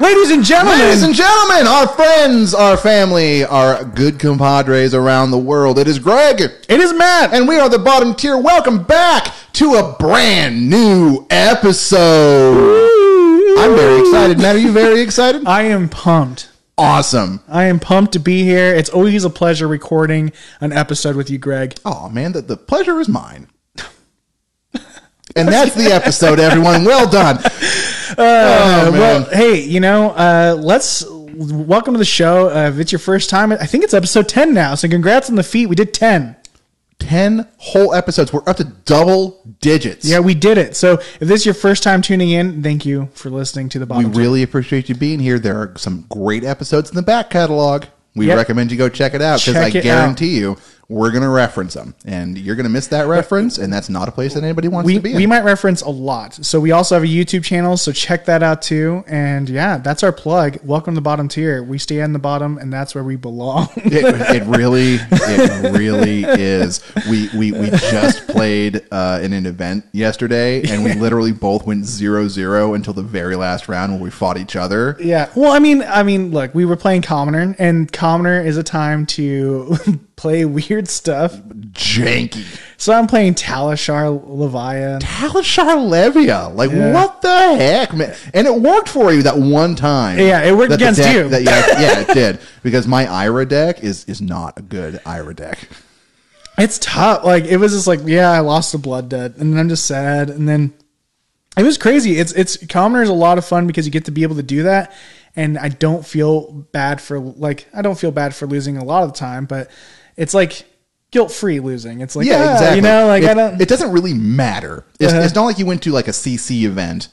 Ladies and gentlemen, Ladies and gentlemen, our friends, our family, our good compadres around the world, it is Greg. it is Matt. And we are the bottom tier. Welcome back to a brand new episode. I'm very excited. Matt, are you very excited? I am pumped. Awesome. I am pumped to be here. It's always a pleasure recording an episode with you, Greg. Oh, man, the, the pleasure is mine. And that's the episode, everyone. Well done. oh. Well, hey, you know, uh, let's welcome to the show. Uh, if it's your first time, I think it's episode 10 now. So congrats on the feat. We did 10. 10 whole episodes. We're up to double digits. Yeah, we did it. So if this is your first time tuning in, thank you for listening to the We bottom. really appreciate you being here. There are some great episodes in the back catalog. We Yep. recommend you go check it out because I it guarantee you we're going to reference them. And you're going to miss that reference, and that's not a place that anybody wants we, to be in. we might reference a lot. So we also have a YouTube channel, so check that out too. And yeah, that's our plug. Welcome to the bottom tier. We stay in the bottom, and that's where we belong. it, it really, it really is. We we, we just played uh, in an event yesterday, and we literally both went zero zero until the very last round where we fought each other. yeah. Well, I mean, I mean, look, we were playing Commoner, and Commoner is a time to play weird stuff. Janky. So I'm playing Talishar Levia. Talishar Levia. Like, Yeah. what the heck, man? And it worked for you that one time. Yeah, it worked against deck- you. That, yeah, yeah, it did. Because my Ira deck is is not a good Ira deck. It's tough. Like it was just like, yeah, I lost a blood debt, and I'm just sad. And then it was crazy. It's it's Commoner is a lot of fun because you get to be able to do that, and I don't feel bad for like I don't feel bad for losing a lot of the time, but it's like guilt free losing. It's like Yeah, ah, exactly. You know, like it, I don't. It doesn't really matter. It's, Uh-huh. it's not like you went to like a CC event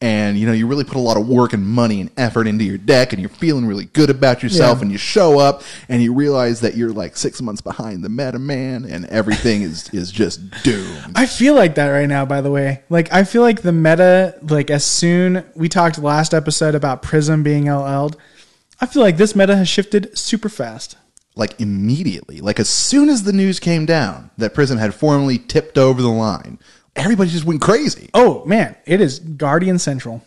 and you know you really put a lot of work and money and effort into your deck and you're feeling really good about yourself Yeah. and you show up and you realize that you're like six months behind the meta man and everything is is just doomed. I feel like that right now, by the way. Like, I feel like the meta, like, as soon we talked last episode about Prism being LL'd, I feel like this meta has shifted super fast. Like immediately, like as soon as the news came down that Prism had formally tipped over the line, everybody just went crazy. Oh, man, it is Guardian Central.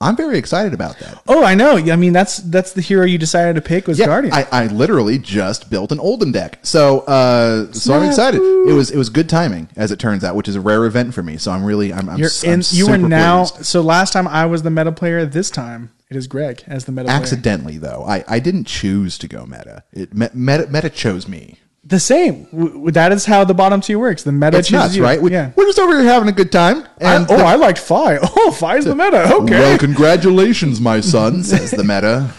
I'm very excited about that. Oh, I know. I mean, that's that's the hero you decided to pick was Yeah, Guardian. I, I literally just built an Oldhim deck, so uh, so I'm excited. It was it was good timing, as it turns out, which is a rare event for me. So I'm really I'm, I'm, You're I'm in. You are now. pleased. So last time I was the meta player. This time it is Greg as the meta player. accidentally though. I, I didn't choose to go meta. It me- meta meta chose me. The same. W- That is how the bottom tier works. The meta It's nuts, you. right? We, yeah. We're just over here having a good time. I- And oh, the- I liked Fai. Oh, Fai's the meta. Okay. well, congratulations, my son, says the meta.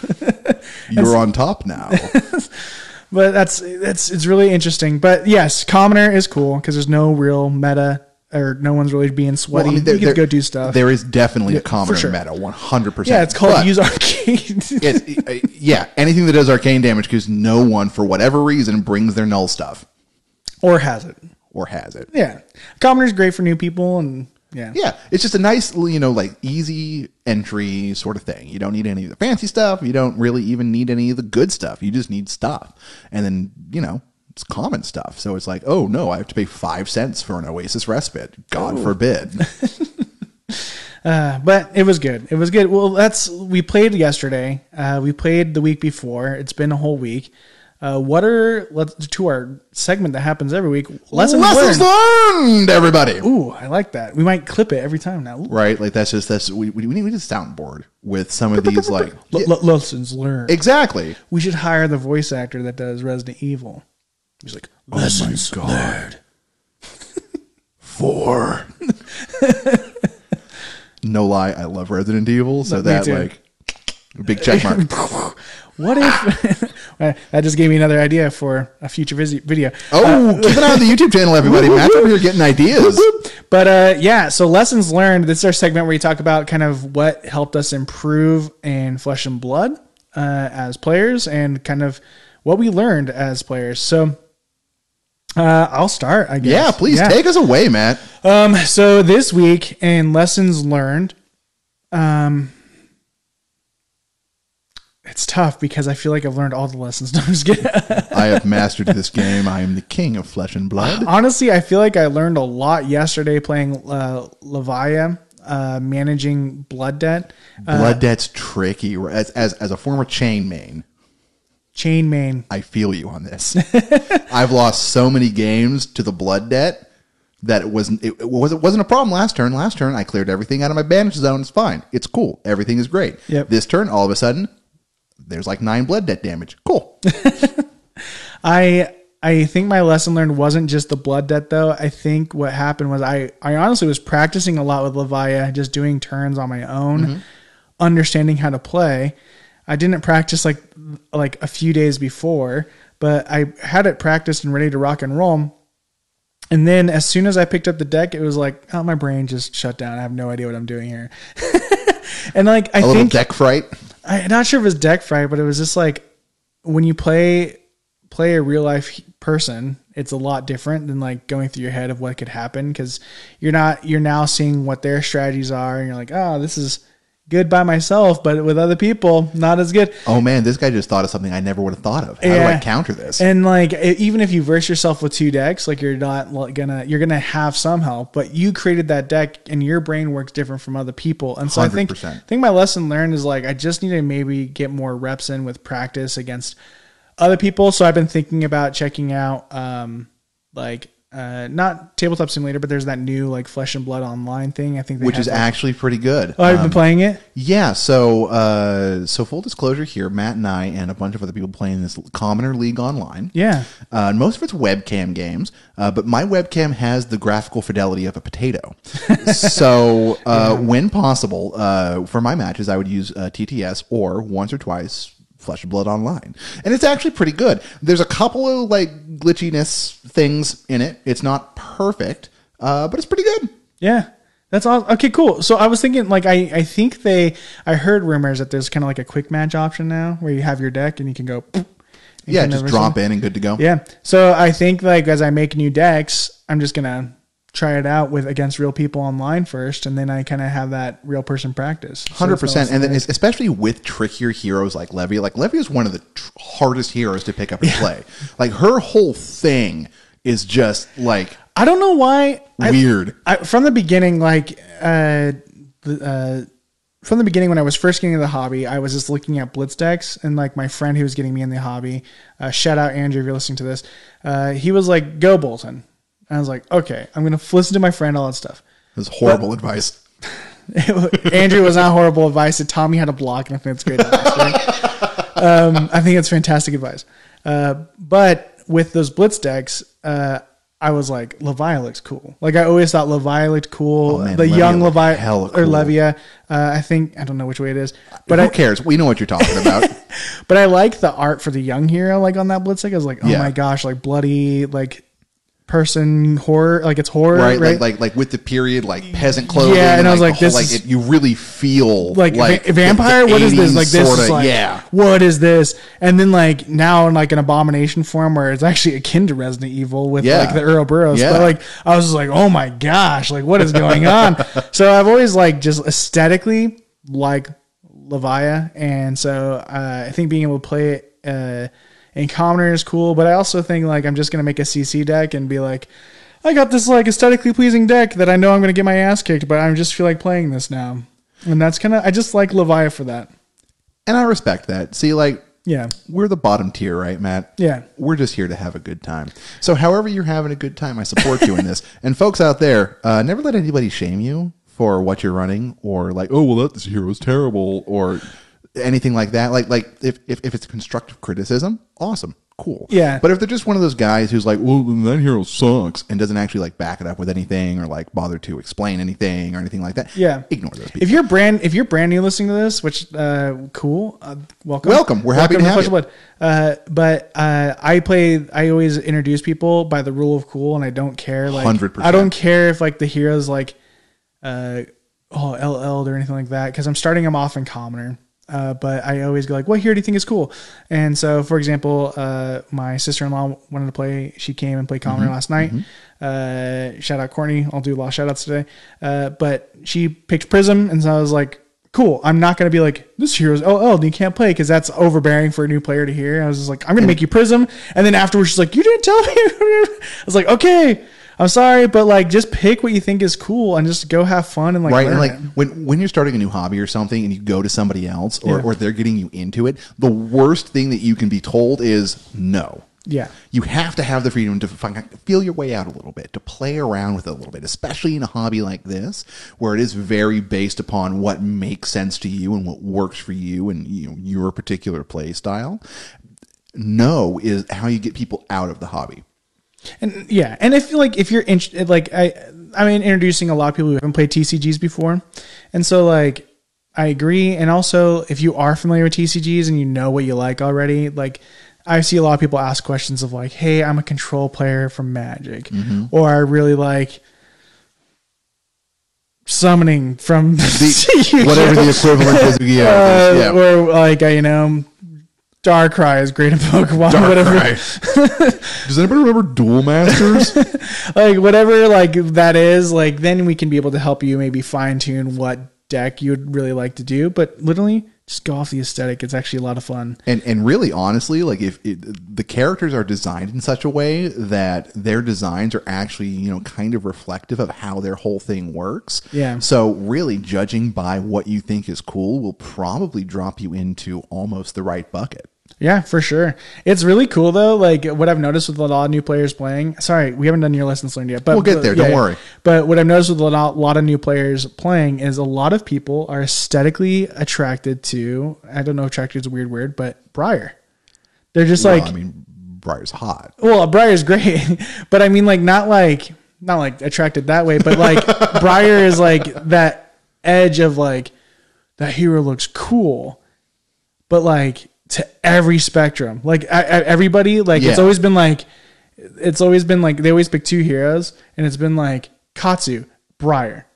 You're on top now. but that's that's it's really interesting. But yes, Commoner is cool because there's no real meta or no one's really being sweaty. Well, I mean, there- you can there- go do stuff. There is definitely a commoner sure. meta, 100. percent yeah, it's called use arcane. it's, uh, yeah, anything that does arcane damage because no one, for whatever reason, brings their null stuff or has it. or has it. Yeah, Commoner's great for new people and yeah. Yeah, it's just a nice, you know, like easy entry sort of thing. You don't need any of the fancy stuff. You don't really even need any of the good stuff. You just need stuff. And then, you know, it's common stuff. So it's like, oh no, I have to pay five cents for an Oasis respite. God forbid. Uh, but it was good. It was good. Well, that's we played yesterday. Uh, we played the week before. It's been a whole week. Uh, what are let's to our segment that happens every week? Lessons, Lessons learned. learned, everybody. Ooh, I like that. We might clip it every time now. Right? Like that's just that's we we we need a soundboard with some of these like L- l- lessons learned. exactly. we should hire the voice actor that does Resident Evil. He's like lessons God. learned. Four. no lie, I love Resident Evil, so Me that too. like big check mark. What if that just gave me another idea for a future visi- video? Oh, keep an eye on the YouTube channel, everybody. Matt's over here getting ideas. But uh, yeah, so lessons learned. This is our segment where we talk about kind of what helped us improve in Flesh and Blood uh, as players, and kind of what we learned as players. So uh, I'll start. I guess. Yeah, please take us away, Matt. Um, so this week in lessons learned, um, it's tough because I feel like I've learned all the lessons. No, I'm just kidding. I have mastered this game. I am the king of flesh and blood. Honestly, I feel like I learned a lot yesterday playing uh, Levia. uh, managing blood debt. Uh, Blood debt's tricky. As, as as a former Chane main, Chane main. I feel you on this. I've lost so many games to the blood debt that it wasn't it, it wasn't a problem last turn. Last turn I cleared everything out of my banish zone. It's fine. It's cool. Everything is great. Yep. This turn, all of a sudden, there's like nine blood debt damage. Cool. I I think my lesson learned wasn't just the blood debt though. I think what happened was I I honestly was practicing a lot with Levia, just doing turns on my own, mm-hmm. understanding how to play. I didn't practice like like a few days before, but I had it practiced and ready to rock and roll. And then as soon as I picked up the deck, it was like, oh, my brain just shut down. I have no idea what I'm doing here. and like I A little think deck fright. I'm not sure if it was deck fright, but it was just like when you play play a real life person, it's a lot different than like going through your head of what could happen because you're not you're now seeing what their strategies are, and you're like, oh, this is good by myself, but with other people, not as good. Oh man, this guy just thought of something I never would have thought of. How do I counter this? And like even if you verse yourself with two decks, like you're not gonna you're gonna have some help, but you created that deck and your brain works different from other people. And so I think I think my lesson learned is like I just need to maybe get more reps in with practice against other people. So I've been thinking about checking out um like uh not tabletop simulator, but there's that new like flesh and blood online thing. I think they which is like- actually pretty good. Oh, I've Um, been playing it. Yeah, so uh, so full disclosure here, Matt and I and a bunch of other people playing this Commoner League online. Yeah. Uh, most of it's webcam games, uh, but my webcam has the graphical fidelity of a potato. so uh, when possible, uh, for my matches, I would use uh, TTS or once or twice Flesh and Blood Online, and it's actually pretty good. There's a couple of like glitchiness things in it. It's not perfect, uh, but it's pretty good. Yeah. That's all. Okay, cool. So I was thinking, like, I, I think they, I heard rumors that there's kind of like a quick match option now where you have your deck and you can go, Yeah, just drop in and good to go. Yeah. So I think, like, as I make new decks, I'm just going to try it out with against real people online first. And then I kind of have that real person practice. So 100% and then es- especially with trickier heroes like Levy. Like Levy is one of the tr- hardest heroes to pick up and play. Like her whole thing is just like I don't know why. I- weird. I, from the beginning, like uh, the, uh, from the beginning when I was first getting into the hobby, I was just looking at blitz decks, and like my friend who was getting me in the hobby, uh, shout out Andrew if you're listening to this, uh, he was like, "Go Boltyn," and I was like, "Okay, I'm gonna listen to my friend, all that stuff." It's horrible advice. Andrew was not horrible advice. And Tommy had a block, and I think it's great advice. Right? um, I think it's fantastic advice. Uh, but with those blitz decks, uh, I was like, Levia looks cool. Like I always thought Levia looked cool. Oh, man, the Levia young looked Levia or cool. Levia. Uh, I think I don't know which way it is, but But who I cares? We know what you're talking about. but I like the art for the young hero. Like on that blitz deck, I was like, oh Yeah. my gosh, like bloody like person horror. Like it's horror, right, right? Like, like like with the period, like peasant clothing. Yeah, and I was the like, whole- this like it, you really feel like, like va- vampire. the what is this? Like this sorta- is like yeah. What is this? And then like now in like an abomination form where it's actually akin to Resident Evil with Yeah. like the Ouroboros. Yeah. But like I was just like, oh my gosh, like what is going on? so I've always like just aesthetically like Levia, and so uh, I think being able to play it uh, in Commoner is cool. But I also think like I'm just gonna make a CC deck and be like. I got this like aesthetically pleasing deck that I know I'm going to get my ass kicked, but I just feel like playing this now. And that's kind of I just like Levia for that. and I respect that. See, like Yeah. we're the bottom tier, right, Matt? Yeah. We're just here to have a good time. So, however you're having a good time, I support you in this. And folks out there, uh, never let anybody shame you for what you're running, or like, oh, well, that this hero's terrible, or anything like that. Like, like if if, if it's constructive criticism, awesome, cool. Yeah. But if they're just one of those guys who's like, well, that hero sucks, and doesn't actually like back it up with anything, or like bother to explain anything, or anything like that, Yeah. ignore those people. If you're brand if you're brand new listening to this, which uh cool, uh, welcome. Welcome. We're happy to have Flesh you. Blood. Uh but uh I play I always introduce people by the rule of cool and I don't care like 100%. I don't care if like the hero's like uh oh LL'd or anything like that cuz I'm starting them off in commoner. Uh, but I always go like, what hero do you think is cool? And so, for example, uh, my sister-in-law wanted to play. She came and played Commoner last night. Uh, shout out Courtney. I'll do a lot of shout outs today. Uh, but she picked Prism, and so I was like, cool. I'm not gonna be like this hero's oh oh you can't play because that's overbearing for a new player to hear. I was just like, I'm gonna make you Prism, and then afterwards she's like, you didn't tell me. I was like, okay. I'm sorry, but like just pick what you think is cool and just go have fun and like right and like it. when when you're starting a new hobby or something and you go to somebody else or, Yeah. or they're getting you into it the worst thing that you can be told is no Yeah. you have to have the freedom to feel your way out a little bit to play around with it a little bit especially in a hobby like this where it is very based upon what makes sense to you and what works for you and you know, your particular play style no is how you get people out of the hobby And yeah, and if like if you're interested, like I, I mean, introducing a lot of people who haven't played TCGs before, and so like I agree. And also, if you are familiar with TCGs and you know what you like already, like I see a lot of people ask questions of like, "Hey, I'm a control player from Magic," or I really like summoning from the, whatever the equivalent is uh, yeah. or like I, you know, Darkrai is great in Pokemon, whatever. Does anybody remember Duel Masters? like whatever like that is like then we can be able to help you maybe fine tune what deck you would really like to do but literally just go off the aesthetic. It's actually a lot of fun. And and really honestly like if it, the characters are designed in such a way that their designs are actually you know kind of reflective of how their whole thing works. Yeah. so really judging by what you think is cool will probably drop you into almost the right bucket yeah for sure. It's really cool though like what i've noticed with a lot of new players playing sorry we haven't done your lessons learned yet but We'll get there, don't worry. but what i've noticed with a lot, lot of new players playing is a lot of people are aesthetically attracted to i don't know attracted is a weird word but briar they're just Well, like i mean briar's hot. Well, Briar's great, but I mean, like, not like, not like attracted that way, but like, Briar is like that edge of like, that hero looks cool, but like to every spectrum, like I, I, everybody, like it's always been like, it's always been like they always pick two heroes, and it's been like Katsu, Briar,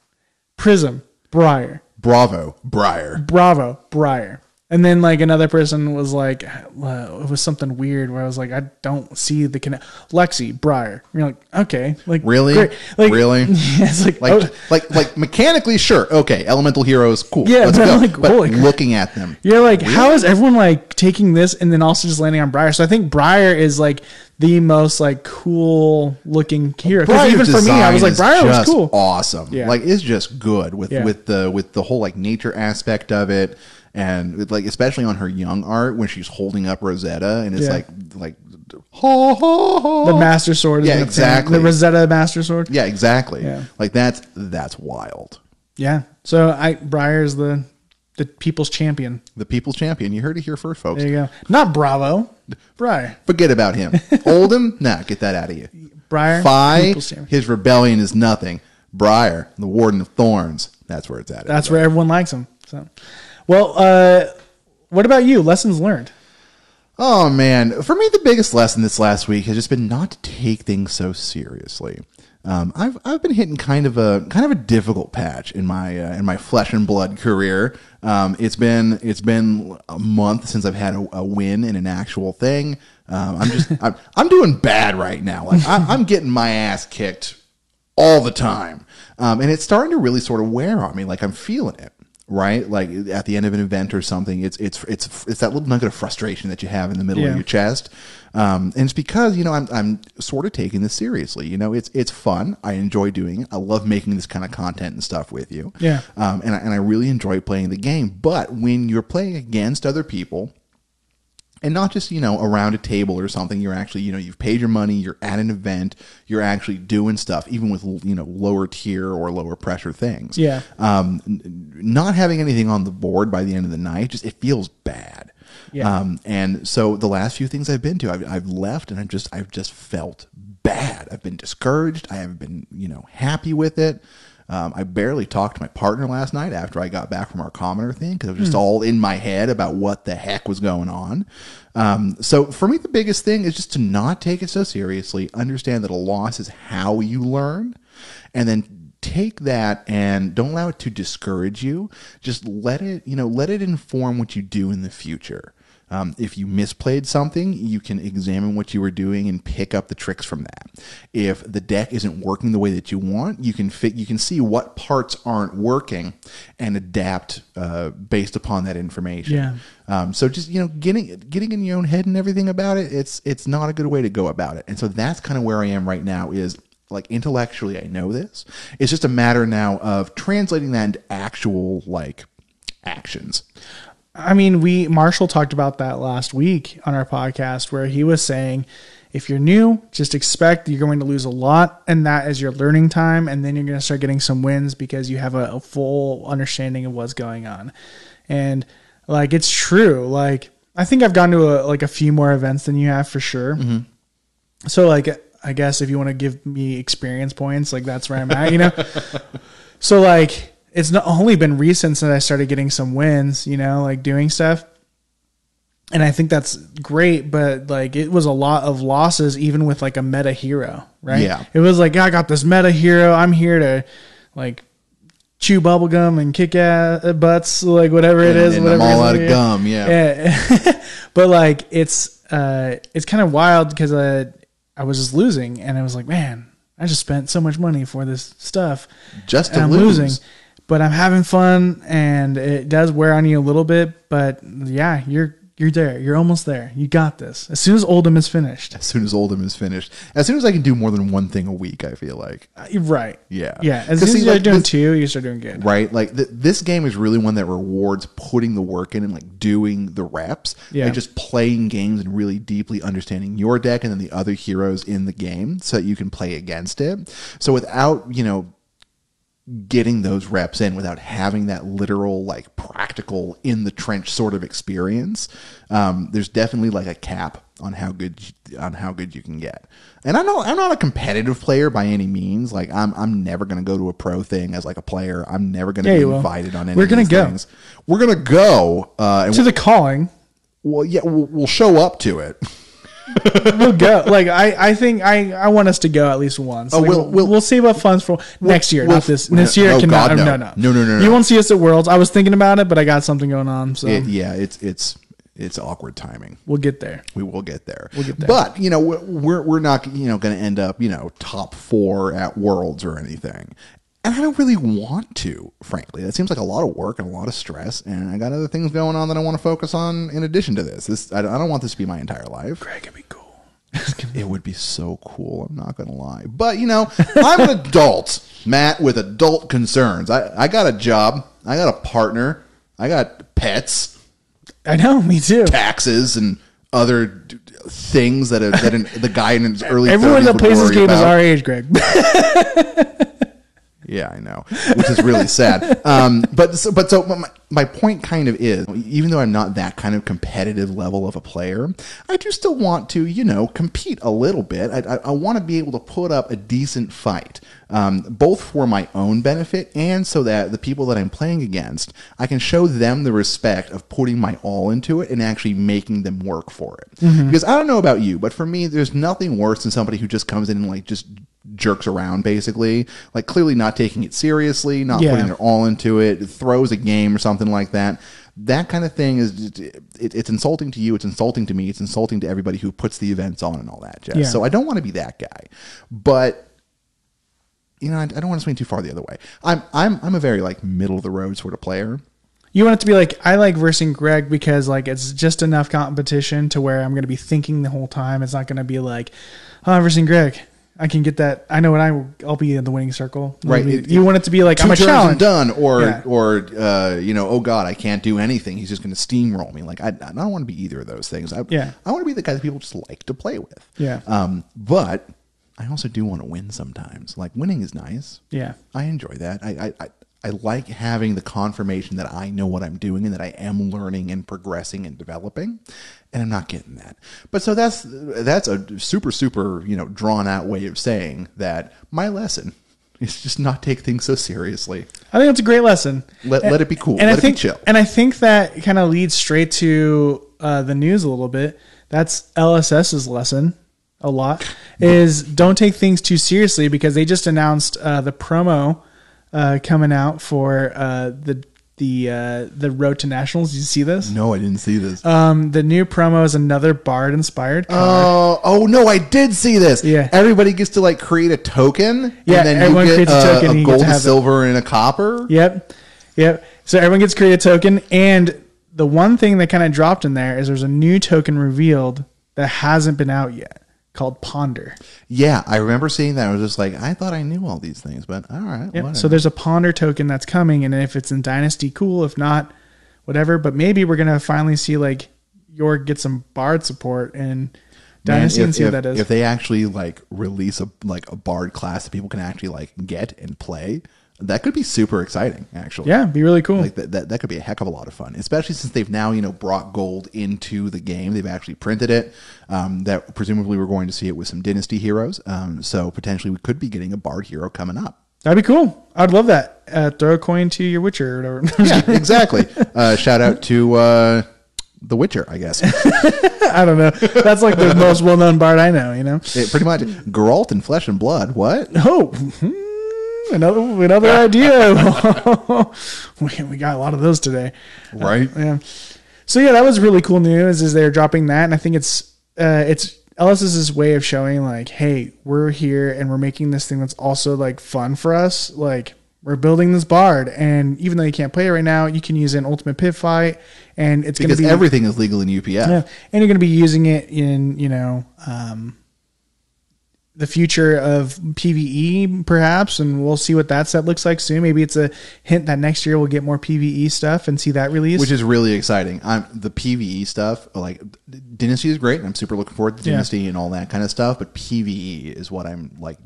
Prism, Briar, bravo briar. Bravo, Briar. And then like another person was like, uh, it was something weird where I was like, I don't see the connect. Lexi, Briar. And you're like, okay, like Really? great. like Really? Yeah, it's like, like oh, like like mechanically sure okay elemental heroes cool Yeah, let's but go I'm like, but looking at them you're like, how is everyone like taking this and then also just landing on Briar? So I think Briar is like the most like cool looking hero. Even for me, I was like, Briar was cool. awesome. Yeah. Like it's just good with Yeah. with the with the whole like nature aspect of it, and like especially on her young art when she's holding up Rosetta, and it's Yeah. like like ha ha ha. The Master Sword. Yeah, exactly. The Rosetta Master Sword. yeah, exactly. Yeah. Like that's that's wild. Yeah. So I Briar is the the people's champion. The people's champion. You heard it here first, folks. There you go. Not Bravo. Briar. Forget about him. Oldhim, nah, get that out of you. Briar. Fai, his rebellion is nothing. Briar, the Warden of Thorns, that's where it's at. That's where everyone likes him. So, well, uh, what about you? Lessons learned. Oh man, for me the biggest lesson this last week has just been not to take things so seriously. Um, I've I've been hitting kind of a kind of a difficult patch in my uh, in my flesh and blood career. Um, it's been it's been a month since I've had a, a win in an actual thing. Um, I'm just I'm, I'm doing bad right now. Like I, I'm getting my ass kicked all the time, um, and it's starting to really sort of wear on me. Like I'm feeling it right? Like at the end of an event or something, it's it's it's it's that little nugget of frustration that you have in the middle Yeah. of your chest, um, and it's because you know I'm I'm sort of taking this seriously. You know, it's it's fun. I enjoy doing it. I love making this kind of content and stuff with you. Yeah. um, and I, and I really enjoy playing the game. But when you're playing against other people and not just you know around a table or something. You're actually you know you've paid your money you're at an event you're actually doing stuff even with you know lower tier or lower pressure things. Yeah. um not having anything on the board by the end of the night just it feels bad. Yeah. um and so the last few things i've been to i've, I've left and i've just i've just felt bad. I've been discouraged. I haven't been you know happy with it um, I barely talked to my partner last night after I got back from our commoner thing because it was just all in my head about what the heck was going on. Um, so for me, the biggest thing is just to not take it so seriously. Understand that a loss is how you learn, and then take that and don't allow it to discourage you. Just let it, you know, let it inform what you do in the future. Um, if you misplayed something, you can examine what you were doing and pick up the tricks from that. If the deck isn't working the way that you want, you can fit, you can see what parts aren't working and adapt uh, based upon that information. Yeah. Um, so just you know, getting getting in your own head and everything about it, it's it's not a good way to go about it. And so that's kind of where I am right now. Is like intellectually I know this. It's just a matter now of translating that into actual like actions. I mean, we Marshall talked about that last week on our podcast where he was saying if you're new, just expect you're going to lose a lot and that is your learning time and then you're going to start getting some wins because you have a, a full understanding of what's going on. And like it's true. Like I think I've gone to a, like a few more events than you have for sure. Mm-hmm. So like I guess if you want to give me experience points, like that's where I'm at, you know. so like it's not only been recent since I started getting some wins, you know, like doing stuff. And I think that's great, but like it was a lot of losses even with like a meta hero, right? Yeah. It was like, I got this meta hero. I'm here to like chew bubblegum and kick ass butts, like whatever it is. and whatever I'm all out of gum. Yeah. Yeah. but like it's uh it's kind of wild because uh, I was just losing and I was like, man, I just spent so much money for this stuff Just to I'm lose. losing. But I'm having fun and it does wear on you a little bit, but yeah, you're you're there. You're almost there. You got this. As soon as Oldhim is finished. As soon as Oldhim is finished, as soon as I can do more than one thing a week, I feel like Uh, Right. Yeah. Yeah. As soon as you're like, doing this- two, you start doing good. right? Like th- this game is really one that rewards putting the work in and like doing the reps, Yeah. like just playing games and really deeply understanding your deck and then the other heroes in the game, so that you can play against it. So without you know getting those reps in without having that literal like practical in the trench sort of experience um, there's definitely like a cap on how good you- on how good you can get and i'm not i'm not a competitive player by any means like i'm i'm never going to go to a pro thing as like a player i'm never going to Yeah, be you will. invited on any We're gonna these go. things. we're going to go uh To the calling. well yeah we'll, we'll show up to it We'll go. Like I, I think I, I want us to go at least once. Oh, like, we'll- we'll, we'll- we'll, save up funds for next year, we'll- not this. This year no, cannot. God, no. no, no, No, no, no, You won't see us at Worlds. I was thinking about it, but I got something going on, so It- yeah it's it's it's awkward timing we'll get there. we will get there. We'll get there. But you know, we're we're, we're not you know going to end up you know top four at Worlds or anything. And I don't really want to, frankly. That seems like a lot of work and a lot of stress. And I got other things going on that I want to focus on in addition to this. This I don't, I don't want this to be my entire life. Greg, it'd be cool. It would be so cool. I'm not going to lie. But you know, I'm an adult, Matt, with adult concerns. I I got a job. I got a partner. I got pets I know, me too. taxes and other d- things that, a, that an, the guy in his early Everyone 30s that plays this game is our age, Greg. Yeah, I know, which is really sad. Um, but so, but so my, my point kind of is, even though I'm not that kind of competitive level of a player, I do still want to, you know, compete a little bit. I, I, I want to be able to put up a decent fight, um, both for my own benefit and so that the people that I'm playing against, I can show them the respect of putting my all into it and actually making them work for it. Because I don't know about you, but for me, there's nothing worse than somebody who just comes in and like just jerks around basically like clearly not taking it seriously not Yeah. putting their all into it throws a game or something like that that kind of thing is it, it's insulting to you it's insulting to me it's insulting to everybody who puts the events on and all that jazz Yeah. so i don't want to be that guy but you know I, I don't want to swing too far the other way i'm i'm i'm a very like middle of the road sort of player You want it to be like I like versing Greg because like it's just enough competition to where I'm going to be thinking the whole time. It's not going to be like, oh, I'm versing Greg. I can get that. I know what I I'll be in the winning circle. Right. You, It- you want it to be like I'm a challenge. done or Yeah. or uh, you know oh god i can't do anything he's just going to steamroll me like i, I don't want to be either of those things i, Yeah. I want to be the guy that people just like to play with Yeah. um, but i also do want to win sometimes like winning is nice Yeah. i enjoy that I, I, I like having the confirmation that I know what I'm doing and that I am learning and progressing and developing, and I'm not getting that. But so that's that's a super super you know drawn out way of saying that my lesson is just not take things so seriously. I think that's a great lesson. Let- let it be cool. And Let I it be think, chill. And I think that kind of leads straight to uh, the news a little bit. That's LSS's lesson a lot is don't take things too seriously because they just announced uh, the promo uh, coming out for uh, the the uh, the road to nationals. Did you see this? No, I didn't see this. Um, the new promo is another Bard inspired. Oh, oh no! I did see this. Yeah. everybody gets to like create a token. Yeah, and then everyone you get creates a token a gold, a have it. silver, and a copper. Yep. Yep. So everyone gets to create a token. And the one thing that kind of dropped in there is there's a new token revealed that hasn't been out yet. Called Ponder. Yeah, I remember seeing that. I was just like, I thought I knew all these things, but all right. Yep. So there's a Ponder token that's coming, and if it's in Dynasty, cool. If not, whatever. But maybe we're gonna finally see like York get some Bard support in Man, Dynasty if, and see if- what that is. If they actually like release a like a bard class that people can actually like get and play, that could be super exciting. Actually, yeah, be really cool. like that, that that could be a heck of a lot of fun especially since they've now you know brought gold into the game they've actually printed it um, that presumably we're going to see it with some dynasty heroes um, so potentially we could be getting a bard hero coming up That'd be cool. I'd love that. Uh, throw a coin to your Witcher or whatever. yeah exactly uh, shout out to uh, the witcher i guess I don't know. That's like the most well known bard I know, you know? It- pretty much geralt in flesh and blood what Oh, hmm, another another idea. we, we got a lot of those today. right Yeah. So yeah, that was really cool news. Is they're dropping that, and I think it's uh, it's LSS's way of showing like, hey, we're here and we're making this thing that's also like fun for us. Like we're building this bard, and even though you can't play it right now, you can use it in Ultimate Pit Fight, and it's going to because be everything is legal in upf yeah, and you're going to be using it in you know um, the future of PVE perhaps, and we'll see what that set looks like soon. Maybe it's a hint that next year we'll get more PVE stuff and see that release. which is really exciting. I'm the PVE stuff. Like Dynasty is great, and I'm super looking forward to Yeah. Dynasty and all that kind of stuff. But PVE is what I'm like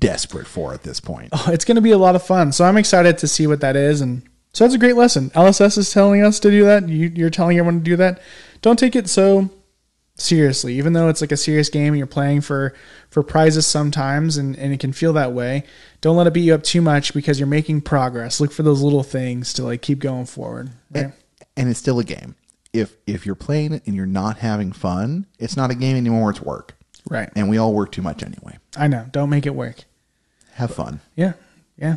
desperate for at this point. Oh, it's going to be a lot of fun. So I'm excited to see what that is. And so that's a great lesson. LSS is telling us to do that. You, you're telling everyone to do that. Don't take it so seriously, even though it's like a serious game and you're playing for, for prizes sometimes and, and it can feel that way. Don't let it beat you up too much because you're making progress. Look for those little things to like keep going forward. Right? and, and it's still a game. If if you're playing it and you're not having fun, it's not a game anymore. It's work, Right. and we all work too much anyway. I know. Don't make it work. Have fun. Yeah, yeah.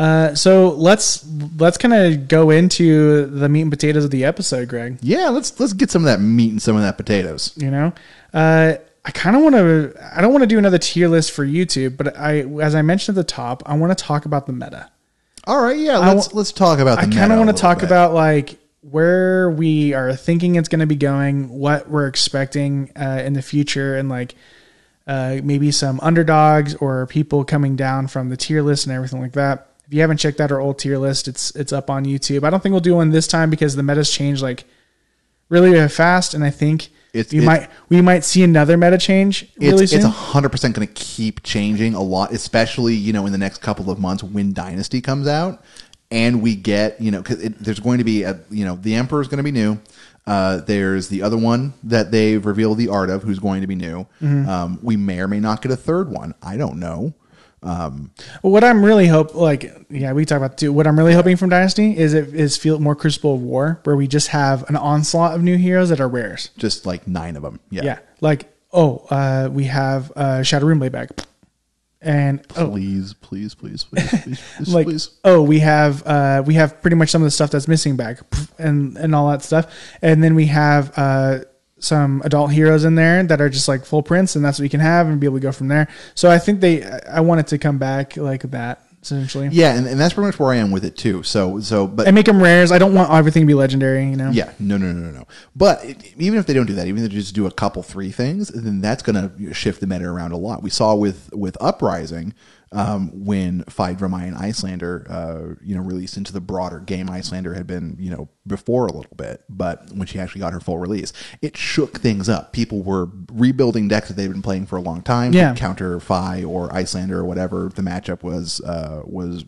Uh, so let's let's kind of go into the meat and potatoes of the episode, Greg. Yeah, let's let's get some of that meat and some of that potatoes. You know, uh, I kind of want to. I don't want to do another tier list for YouTube, but I, as I mentioned at the top, I want to talk about the meta. All right, yeah, let's let's talk about. The I kind of want to talk about like where we are thinking it's going to be going, what we're expecting uh, in the future, and like uh, maybe some underdogs or people coming down from the tier list and everything like that. If you haven't checked out our old tier list, it's it's up on YouTube. I don't think we'll do one this time because the meta's changed like really fast, and I think It's- you it's- might we might see another meta change really it's soon. it's hundred percent going to keep changing a lot, especially you know in the next couple of months when Dynasty comes out, and we get you know because there's going to be a you know the Emperor is going to be new. Uh, there's the other one that they've revealed the art of, who's going to be new. Mm-hmm. Um, we may or may not get a third one. I don't know. What I'm really hope like yeah we talk about too. What I'm really hoping from Dynasty is it is feel more Crucible of War where we just have an onslaught of new heroes that are rares. Just like nine of them. Yeah. Yeah, like oh uh, we have uh, Shadow Runeblade back, and oh Please, please, please, please, please, please, like please. oh we have uh, we have pretty much some of the stuff that's missing back and and all that stuff, and then we have uh, some adult heroes in there that are just like full prints, and that's what we can have and be able to go from there. So I think they I want it to come back like that essentially. Yeah, and, and that's pretty much where I am with it too. So, so, but and make them rares. I don't want everything to be legendary. You know. Yeah, no, no, no, no, no. But it, even if they don't do that, even if they just do a couple, three things, then that's going to shift the meta around a lot. We saw with with Uprising um, when Phaedra and Iyslander, uh, you know, released into the broader game. Iyslander had been, you know, before a little bit, but when she actually got her full release, it shook things up. People were rebuilding decks that they'd been playing for a long time. Yeah. counter Fai or Iyslander or whatever the matchup was uh, was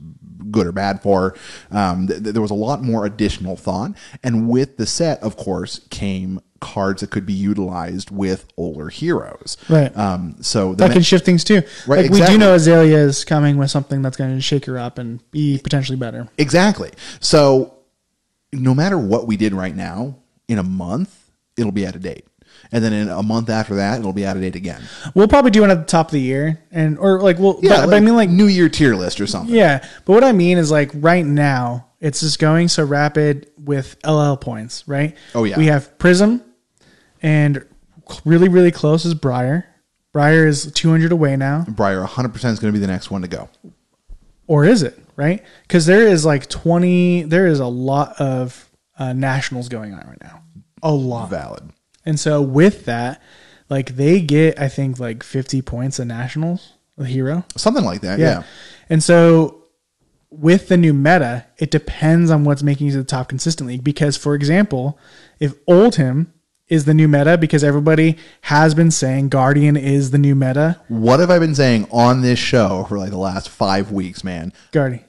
good or bad for. Um, th- th- there was a lot more additional thought, and with the set, of course, came cards that could be utilized with older heroes. Right. Um, so that ma- can shift things too. Right, Like we do know Azalea is coming with something that's going to shake her up and be potentially better. exactly. So no matter what we did right now, in a month, it'll be out of date. And then in a month after that, it'll be out of date again. We'll probably do it at the top of the year, and or like we'll. Yeah, but, but I mean like New Year tier list or something. yeah. But what I mean is like right now it's just going so rapid with LL points, right? Oh, yeah. We have Prism, and really really close is Briar. Briar is 200 away now, Briar 100% is going to be the next one to go. or is it right? Because there is like 20. There is a lot of uh, nationals going on right now. A lot. Valid. And so with that, like they get I think like 50 points of nationals, a hero. Something like that. Yeah. And so with the new meta, it depends on what's making you to the top consistently. Because, for example, if Oldhim is the new meta because everybody has been saying Guardian is the new meta, What have I been saying on this show for like the last five weeks, man? Guardian.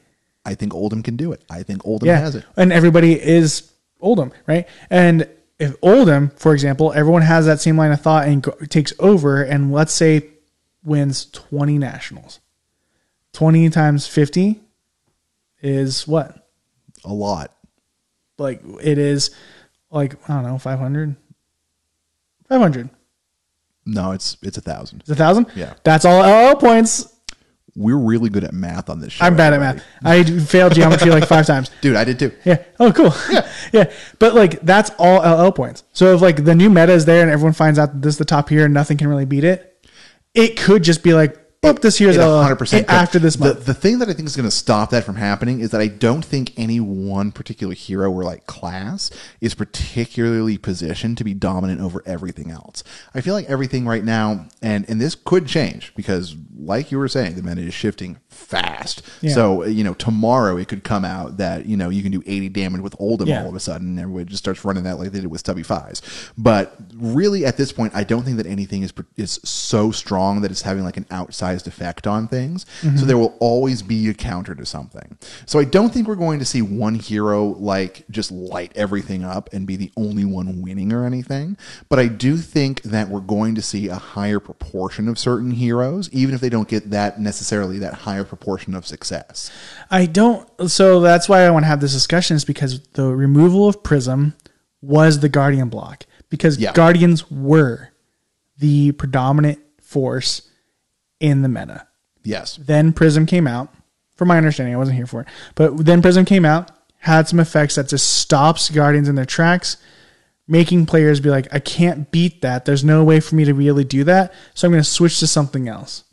I think Oldhim can do it. I think Oldhim Yeah. has it. And everybody is Oldhim, right? And if Oldhim, for example, everyone has that same line of thought and takes over and let's say wins 20 nationals. 20 times 50 is what? A lot. like it is like I don't know, 500 500. No, it's it's a thousand. It's a thousand. Yeah. that's all LL points. We're really good at math on this show. I'm bad at math. I failed geometry like five times. Dude, I did too. Yeah. Oh, cool. Yeah. yeah. But like that's all LL points. So if like the new meta is there and everyone finds out that this is the top here and nothing can really beat it, it could just be like, boop, this here's It uh, 100% after this the, month. the thing that I think is going to stop that from happening is that I don't think any one particular hero or like class is particularly positioned to be dominant over everything else. I feel like everything right now, and and this could change because, like you were saying, the meta is shifting fast. Yeah. So you know, tomorrow it could come out that you know you can do 80 damage with Oldhim Yeah. all of a sudden, and everybody just starts running that like they did with Stubby Fives. But really, at this point, I don't think that anything is is so strong that it's having like an outsized effect on things. So mm-hmm. there will always be a counter to something. So I don't think we're going to see one hero like just light everything up and be the only one winning or anything. But I do think that we're going to see a higher proportion of certain heroes, even if they don't get that necessarily that higher proportion of success. I don't. So that's why I want to have this discussion is because the removal of Prism was the Guardian block because Yeah. Guardians were the predominant force in the meta. Yes. Then Prism came out. From my understanding, I wasn't here for it, but then Prism came out, had some effects that just stops Guardians in their tracks, making players be like, I can't beat that. There's no way for me to really do that, so I'm going to switch to something else.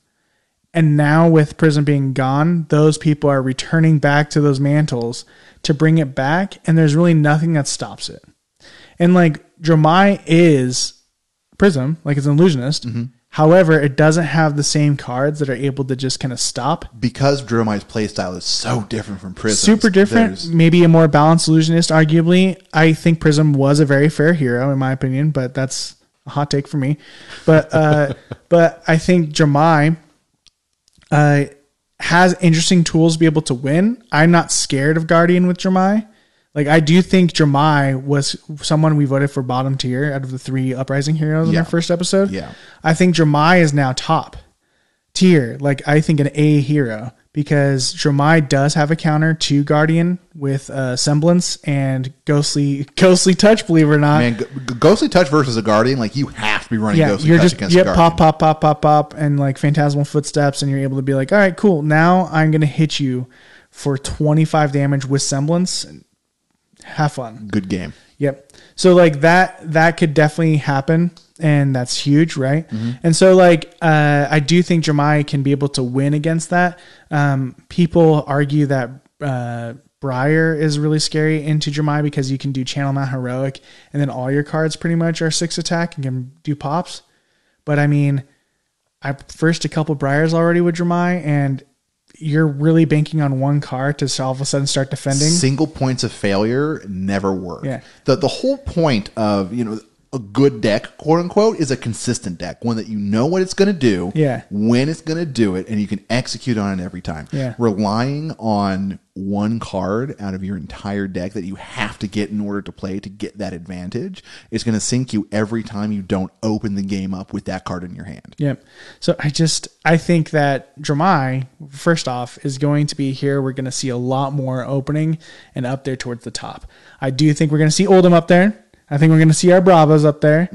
And now with Prism being gone, those people are returning back to those mantles to bring it back, and there's really nothing that stops it. And like Dromai is Prism, like it's an illusionist. Mm-hmm. However, it doesn't have the same cards that are able to just kind of stop. because Dromai's playstyle is so different from Prism. Super different, maybe a more balanced illusionist. Arguably, I think Prism was a very fair hero in my opinion, but that's a hot take for me. But uh, but I think Dromai uh, has interesting tools to be able to win. I'm not scared of Guardian with Dromai. Like I do think Dromai was someone we voted for bottom tier out of the three uprising heroes in our first episode. Yeah. I think Dromai is now top tier. Like I think an A hero because Dromai does have a counter to Guardian with uh, semblance and ghostly ghostly touch. Believe it or not, Man, G- Ghostly Touch versus a Guardian, like you have to be running yeah, Ghostly you're Touch just against yep, pop, pop, pop, pop, pop, and like phantasmal footsteps, and you're able to be like, all right, cool. Now I'm gonna hit you for 25 damage with semblance. Have fun. Good game. Yep. So like that that could definitely happen and that's huge, right? Mm-hmm. And so like uh, I do think Dromai can be able to win against that. Um, people argue that uh, Briar is really scary into Dromai because you can do Channel Mount Heroic and then all your cards pretty much are six attack and can do pops. But I mean, I first a couple Briars already with Dromai and you're really banking on one car to all of a sudden start defending. Single points of failure never work. Yeah. The the whole point of you know a good deck, quote unquote, is a consistent deck, one that you know what it's going to do, Yeah. when it's going to do it, and you can execute on it every time. Yeah. Relying on one card out of your entire deck that you have to get in order to play to get that advantage is going to sink you every time you don't open the game up with that card in your hand. Yep. So I just I think that Dromai, first off, is going to be here. We're going to see a lot more opening and up there towards the top. I do think we're going to see Oldhim up there. I think we're going to see our Bravos up there,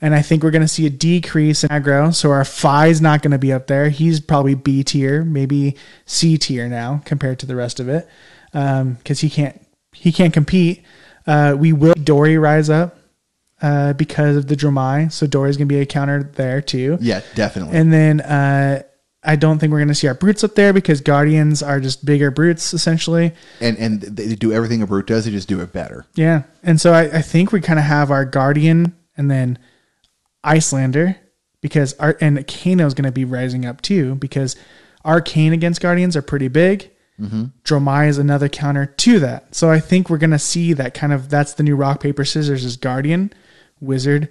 and I think we're going to see a decrease in aggro. So our Fai's not going to be up there. He's probably B tier, maybe C tier now compared to the rest of it, because he can't he can't compete. Uh, we will Dory rise up uh, because of the Dromai, so Dory's going to be a counter there too. Yeah, definitely. And then uh, I don't think we're going to see our brutes up there because guardians are just bigger brutes essentially. and and they do everything a brute does, they just do it better. Yeah, and so I, I think we kind of have our guardian and then Iyslander because our and Kano is going to be rising up too because Arcane against Guardians are pretty big. Mm-hmm. Dromai is another counter to that. So I think we're going to see that kind of that's the new rock paper scissors is Guardian, Wizard,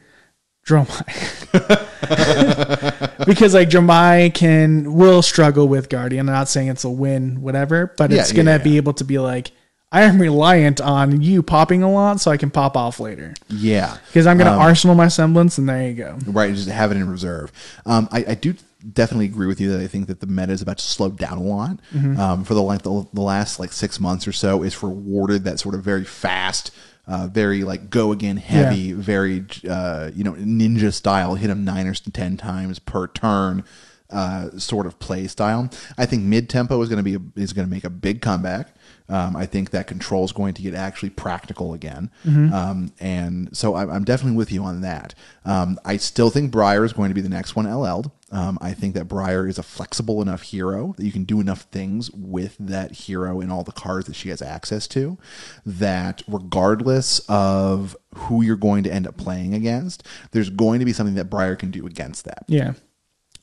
Dromai. because like Dromai can will struggle with Guardian. I'm not saying it's a win, whatever, but it's yeah, gonna yeah. be able to be like, I am reliant on you popping a lot so I can pop off later. Yeah. Because I'm Um, gonna arsenal my semblance and there you go. Right, just have it in reserve. Um, I, I do definitely agree with you that I think that the meta is about to slow down a lot. Um, for the like the, the last like six months or so, it's rewarded that sort of very fast, uh, very like go again heavy, very uh, you know ninja style, hit them nine or ten times per turn. Uh, sort of play style. I think mid tempo is going to be a, is going to make a big comeback. Um, I think that control is going to get actually practical again. Um, and so I'm, I'm definitely with you on that. Um, I still think Briar is going to be the next one LL'd. Um, I think that Briar is a flexible enough hero that you can do enough things with that hero and all the cards that she has access to that regardless of who you're going to end up playing against, there's going to be something that Briar can do against that Yeah.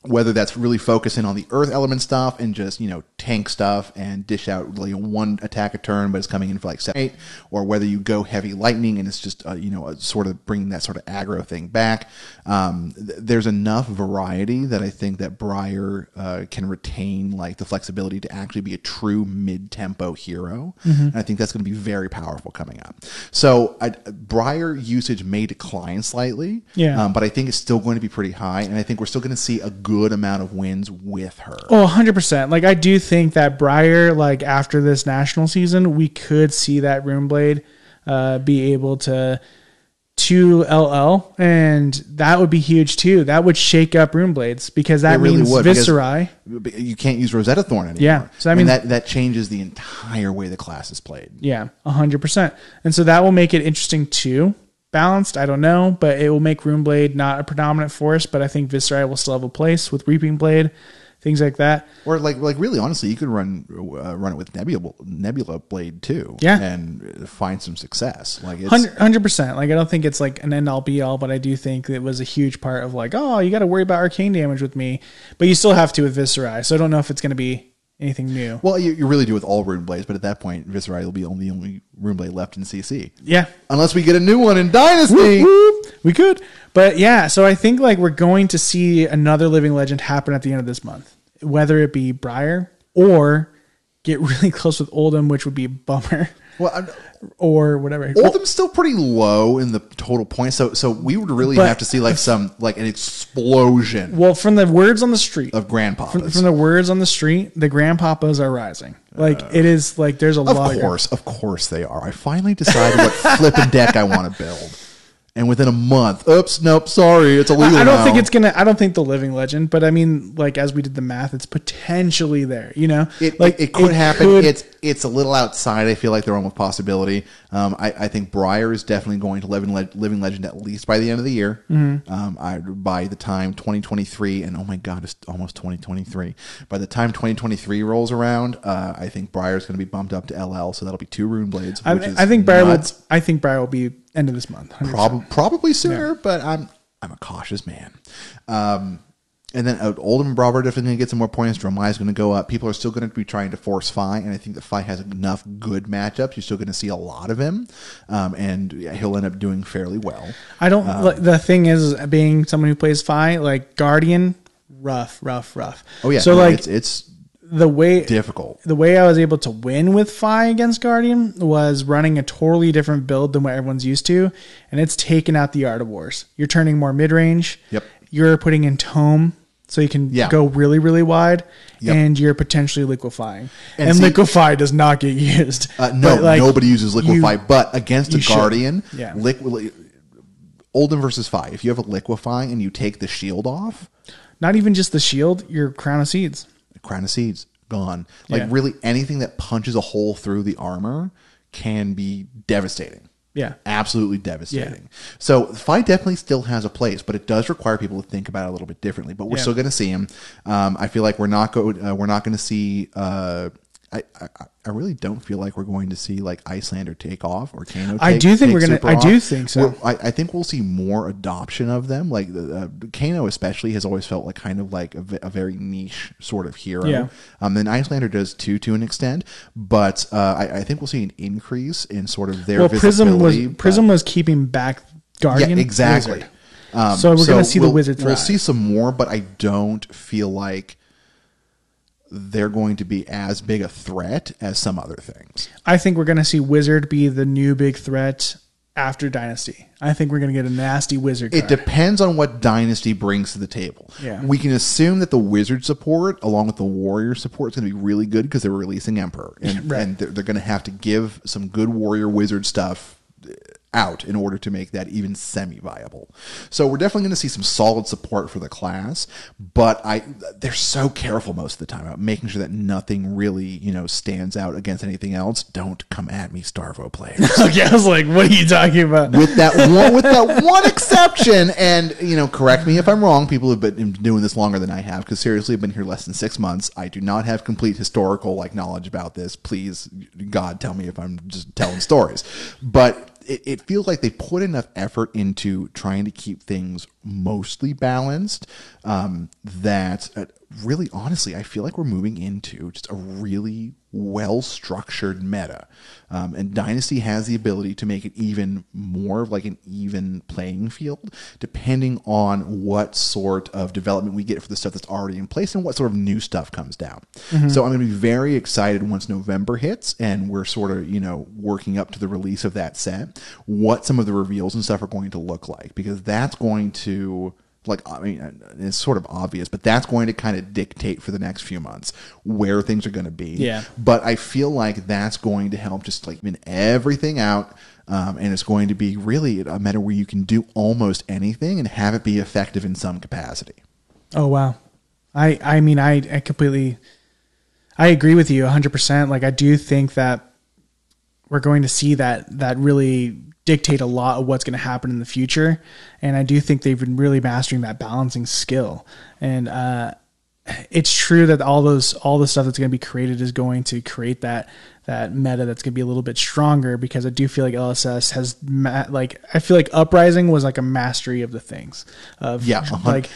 Whether that's really focusing on the earth element stuff and just you know tank stuff and dish out like one attack a turn but it's coming in for like seven eight or whether you go heavy lightning and it's just uh, you know sort of bringing that sort of aggro thing back. Um, th- there's enough variety that i think that briar uh, can retain like the flexibility to actually be a true mid-tempo hero. And i think that's going to be very powerful coming up. So I, briar usage may decline slightly Yeah. um, but I think it's still going to be pretty high, and I think we're still going to see a good amount of wins with her. Oh, 100%. Like, I do think that Briar, like, after this national season, we could see that Runeblade uh, be able to to LL, and that would be huge too. That would shake up Runeblades because that really means would, Viscerai. You can't use Rosetta Thorn anymore. Yeah, so I And mean- that that changes the entire way the class is played. Yeah, 100%. And so that will make it interesting too. Balanced, I don't know, but it will make Runeblade not a predominant force, but I think Viscerai will still have a place with Reaping Blade, things like that. Or like like really honestly, you could run uh, run it with Nebula Nebula Blade too. Yeah. and find some success. Like Hundred percent. Like I don't think it's like an end all be all, but I do think it was a huge part of like, oh, you got to worry about arcane damage with me, but you still have to with Viscerai. So I don't know if it's going to be anything new. well, you, you really do with all Rune Blades, but at that point, Viscerai will be only the only Rune Blade left in CC, Yeah, unless we get a new one in Dynasty. Whoop. we could, but yeah. So I think like we're going to see another living legend happen at the end of this month, whether it be Briar or get really close with Oldhim, which would be a bummer, Well, I'm, or whatever. Oldhim's still pretty low in the total points, so so we would really But- have to see like some like an explosion well, from the words on the street, of grandpapas. from, from the words on the street, the grandpapas are rising. Like uh, it is like there's a of lot of course, of course they are. I finally decided what flipping deck I want to build, and within a month, oops, nope, sorry, it's illegal. I don't now. think it's gonna. I don't think the living legend, but I mean, like as we did the math, it's potentially there. You know, It, like it, it could happen. could- It's it's a little outside. I feel like the realm of possibility. Um, I, I think Briar is definitely going to living Le- living legend at least by the end of the year. Mm-hmm. Um, I by the time 2023 and oh my god, it's almost 2023. By the time 2023 rolls around, uh, I think Briar is going to be bumped up to LL. So that'll be two rune blades. I, which is I think Briar will. I think Briar will be end of this month. Prob- probably sooner, but I'm I'm a cautious man. Um, and then uh, Oldhim and Bravo are definitely going to get some more points. Dromai is going to go up. People are still going to be trying to force Fai, and I think that Fai has enough good matchups. You're still going to see a lot of him, um, and yeah, he'll end up doing fairly well. I don't. Um, like, the thing is, being someone who plays Fai, like Guardian, rough, rough, rough. Oh yeah, So no, like it's it's the way difficult. the way I was able to win with Fai against Guardian was running a totally different build than what everyone's used to, and it's taken out the art of wars. You're turning more mid range. Yep. You're putting in tome, so you can Yeah. go really, really wide, Yep. and you're potentially liquefying. And And, see- liquefy does not get used. Uh, no, like, nobody uses liquefy, you- but against a you should. guardian, Yeah. liqui- Oldhim versus Fai. If you have a liquefy and you take the shield off, Not even just the shield, your crown of seeds. Crown of seeds gone. Like Yeah. really anything that punches a hole through the armor can be devastating. Yeah. Absolutely devastating. So Fai definitely still has a place, but it does require people to think about it a little bit differently. But we're Yeah. still going to see him. Um, I feel like we're not go uh, we're not going to see uh, I, I I really don't feel like we're going to see like Iyslander take off or Kano. Take, I do think we're gonna- super I do think so. I, I think we'll see more adoption of them. Like the uh, Kano, especially, has always felt like kind of like a, a very niche sort of hero. Yeah. Um, then Iyslander does too, to an extent, but uh, I, I think we'll see an increase in sort of their well, Prism was but- Prism was keeping back Guardian. yeah, exactly. Um, So we're gonna see the we'll- wizard We'll see some more, but I don't feel like they're going to be as big a threat as some other things. I think we're gonna see Wizard be the new big threat after Dynasty. I think we're gonna get a nasty Wizard. It card. depends on what dynasty brings to the table. Yeah. We can assume that the wizard support, along with the warrior support, is going to be really good because they're releasing Emperor, and, Right. and they're, they're going to have to give some good warrior wizard stuff out in order to make that even semi-viable. So we're definitely going to see some solid support for the class, but I they're so careful most of the time about making sure that nothing really you know stands out against anything else. Don't come at me, Starvo players okay, I was like, what are you talking about? with that one with that one exception and you know correct me if i'm wrong people have been doing this longer than i have because seriously i've been here less than six months i do not have complete historical like knowledge about this please god tell me if i'm just telling stories but it, it feels like they put enough effort into trying to keep things mostly balanced um, that uh, really honestly i feel like we're moving into just a really well structured meta. Um, and dynasty has the ability to make it even more of like an even playing field depending on what sort of development we get for the stuff that's already in place and what sort of new stuff comes down. So i'm going to be very excited once november hits and we're sort of you know working up to the release of that set what some of the reveals and stuff are going to look like because that's going to like I mean, it's sort of obvious, but that's going to kind of dictate for the next few months where things are going to be. Yeah. But I feel like that's going to help just like min everything out, um, and it's going to be really a matter where you can do almost anything and have it be effective in some capacity. Oh wow, I I mean I I completely I agree with you 100%. Like I do think that we're going to see that that really dictate a lot of what's going to happen in the future and I do think they've been really mastering that balancing skill. And uh it's true that all those all the stuff that's going to be created is going to create that that meta that's going to be a little bit stronger because I do feel like LSS has ma- like I feel like Uprising was like a mastery of the things of Yeah, hun- like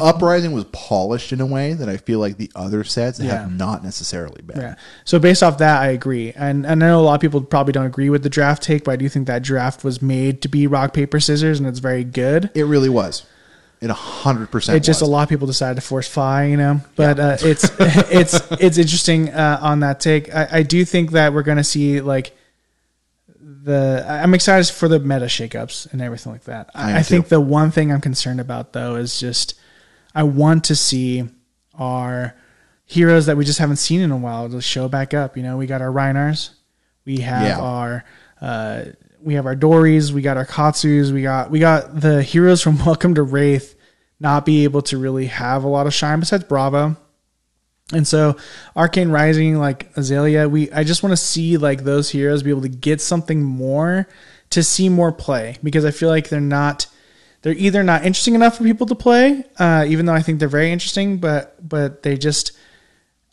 Uprising was polished in a way that I feel like the other sets Yeah. have not necessarily been. Yeah. So based off that, I agree, and, and I know a lot of people probably don't agree with the draft take, but I do think that draft was made to be rock paper scissors, and it's very good. It really was. It a hundred percent. It just a lot of people decided to force fly, you know. But uh, it's it's it's interesting uh, on that take. I, I do think that we're going to see like the. I'm excited for the meta shakeups and everything like that. I, I think the one thing I'm concerned about though is just I want to see our heroes that we just haven't seen in a while to show back up. You know, we got our Rhinars, we have Yeah. our. Uh, we have our Dories, we got our Katsus, we got we got the heroes from Welcome to Rathe not be able to really have a lot of shine besides Bravo. And so Arcane Rising, like Azalea, we I just want to see like those heroes be able to get something more to see more play because I feel like they're not they're either not interesting enough for people to play, uh, even though I think they're very interesting, but but they just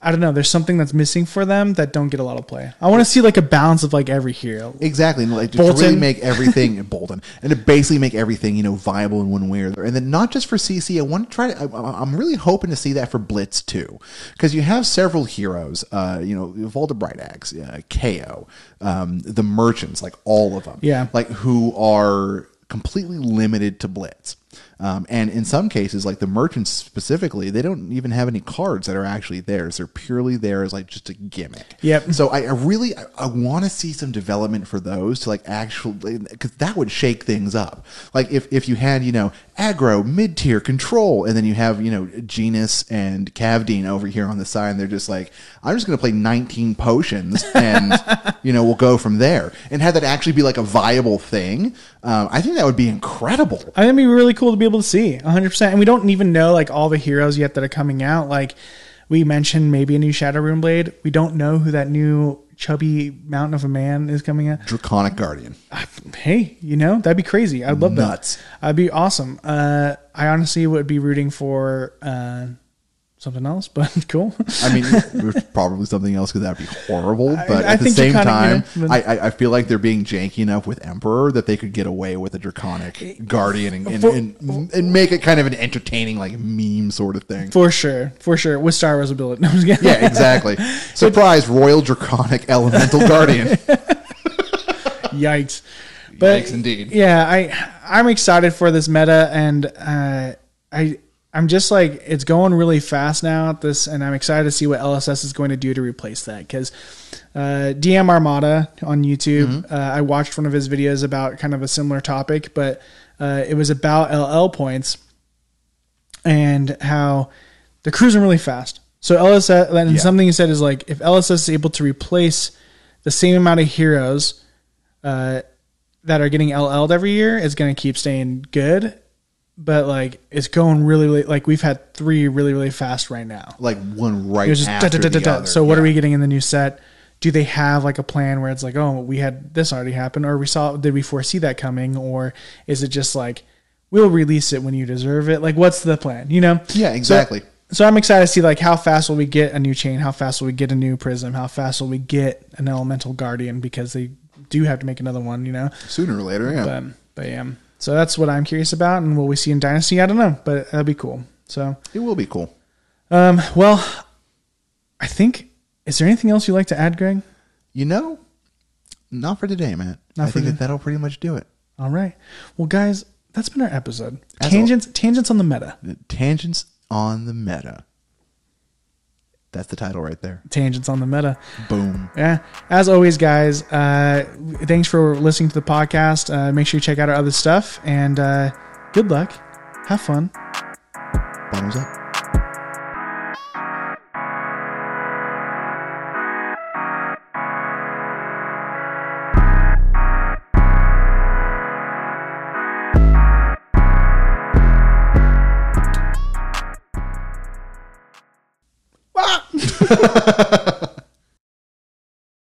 I don't know. There's something that's missing for them that don't get a lot of play. I want to see like a balance of like every hero. Exactly, and like to really make everything Bolton, and to basically make everything you know viable in one way or the other. And then not just for CC, I want to try. To, I, I'm really hoping to see that for Blitz too, because you have several heroes. Uh, you know, Valda Brightaxe, uh, Kayo, um, the merchants, like all of them. Yeah. like who are completely limited to Blitz. Um, and in some cases, like the merchants specifically, they don't even have any cards that are actually theirs. They're purely there as like just a gimmick. Yep. So I, I really I, I want to see some development for those to like actually because that would shake things up. Like if if you had you know aggro mid tier control and then you have you know Genis and Kavdaen over here on the side and they're just like I'm just going to play 19 potions and you know we'll go from there and have that actually be like a viable thing. Um, I think that would be incredible. I think it'd be really cool to be able to see 100%. And we don't even know like all the heroes yet that are coming out. Like we mentioned maybe a new Shadow Rune Blade. We don't know who that new chubby mountain of a man is coming out. Draconic Guardian. Hey, you know, that'd be crazy. I'd love Nuts. that. That'd be awesome. Uh, I honestly would be rooting for uh, something else, but cool. I mean, probably something else because that'd be horrible. But I at the same time, you know, I, I I feel like they're being janky enough with Emperor that they could get away with a draconic guardian and, and, and, and make it kind of an entertaining like meme sort of thing. for sure, for sure, with Star Wars ability. No, I'm just kidding. Yeah, exactly. Surprise, Royal Draconic Elemental Guardian. Yikes. But Yikes indeed. Yeah, I I'm excited for this meta and uh I I'm just like it's going really fast now at this and I'm excited to see what LSS is going to do to replace that cuz uh, DM Armada on YouTube, uh, I watched one of his videos about kind of a similar topic, but uh, it was about LL points and how they're cruising really fast. So LSS, and Yeah. something he said is like if LSS is able to replace the same amount of heroes uh, that are getting LL'd every year, it's going to keep staying good. But like it's going really, really like we've had three really, really fast right now. like one right It was just after da, da, da, the da, da. other. So what are we getting in the new set? Do they have like a plan where it's like, oh, we had this already happen, or we saw did we foresee that coming, or is it just like we'll release it when you deserve it? Like, what's the plan? You know? Yeah, So- exactly. So, I'm excited to see like how fast will we get a new Chane? How fast will we get a new prism? How fast will we get an elemental guardian? Because they do have to make another one, you know. Sooner or later, yeah. But but yeah. So that's what I'm curious about, and will we see in Dynasty? I don't know, but that'd be cool. So it will be cool. um, well, I think. Is there anything else you'd like to add, Greg? You know, not for today, man. Not I for think today. that that'll pretty much do it. All right. Well, guys, that's been our episode. As Tangents, tangents on the meta. Tangents on the meta. That's the title right there. Tangents on the meta. Boom. Yeah. As always, guys, uh, thanks for listening to the podcast. Uh, make sure you check out our other stuff, and uh, good luck. Have fun. Bottoms up. Ah!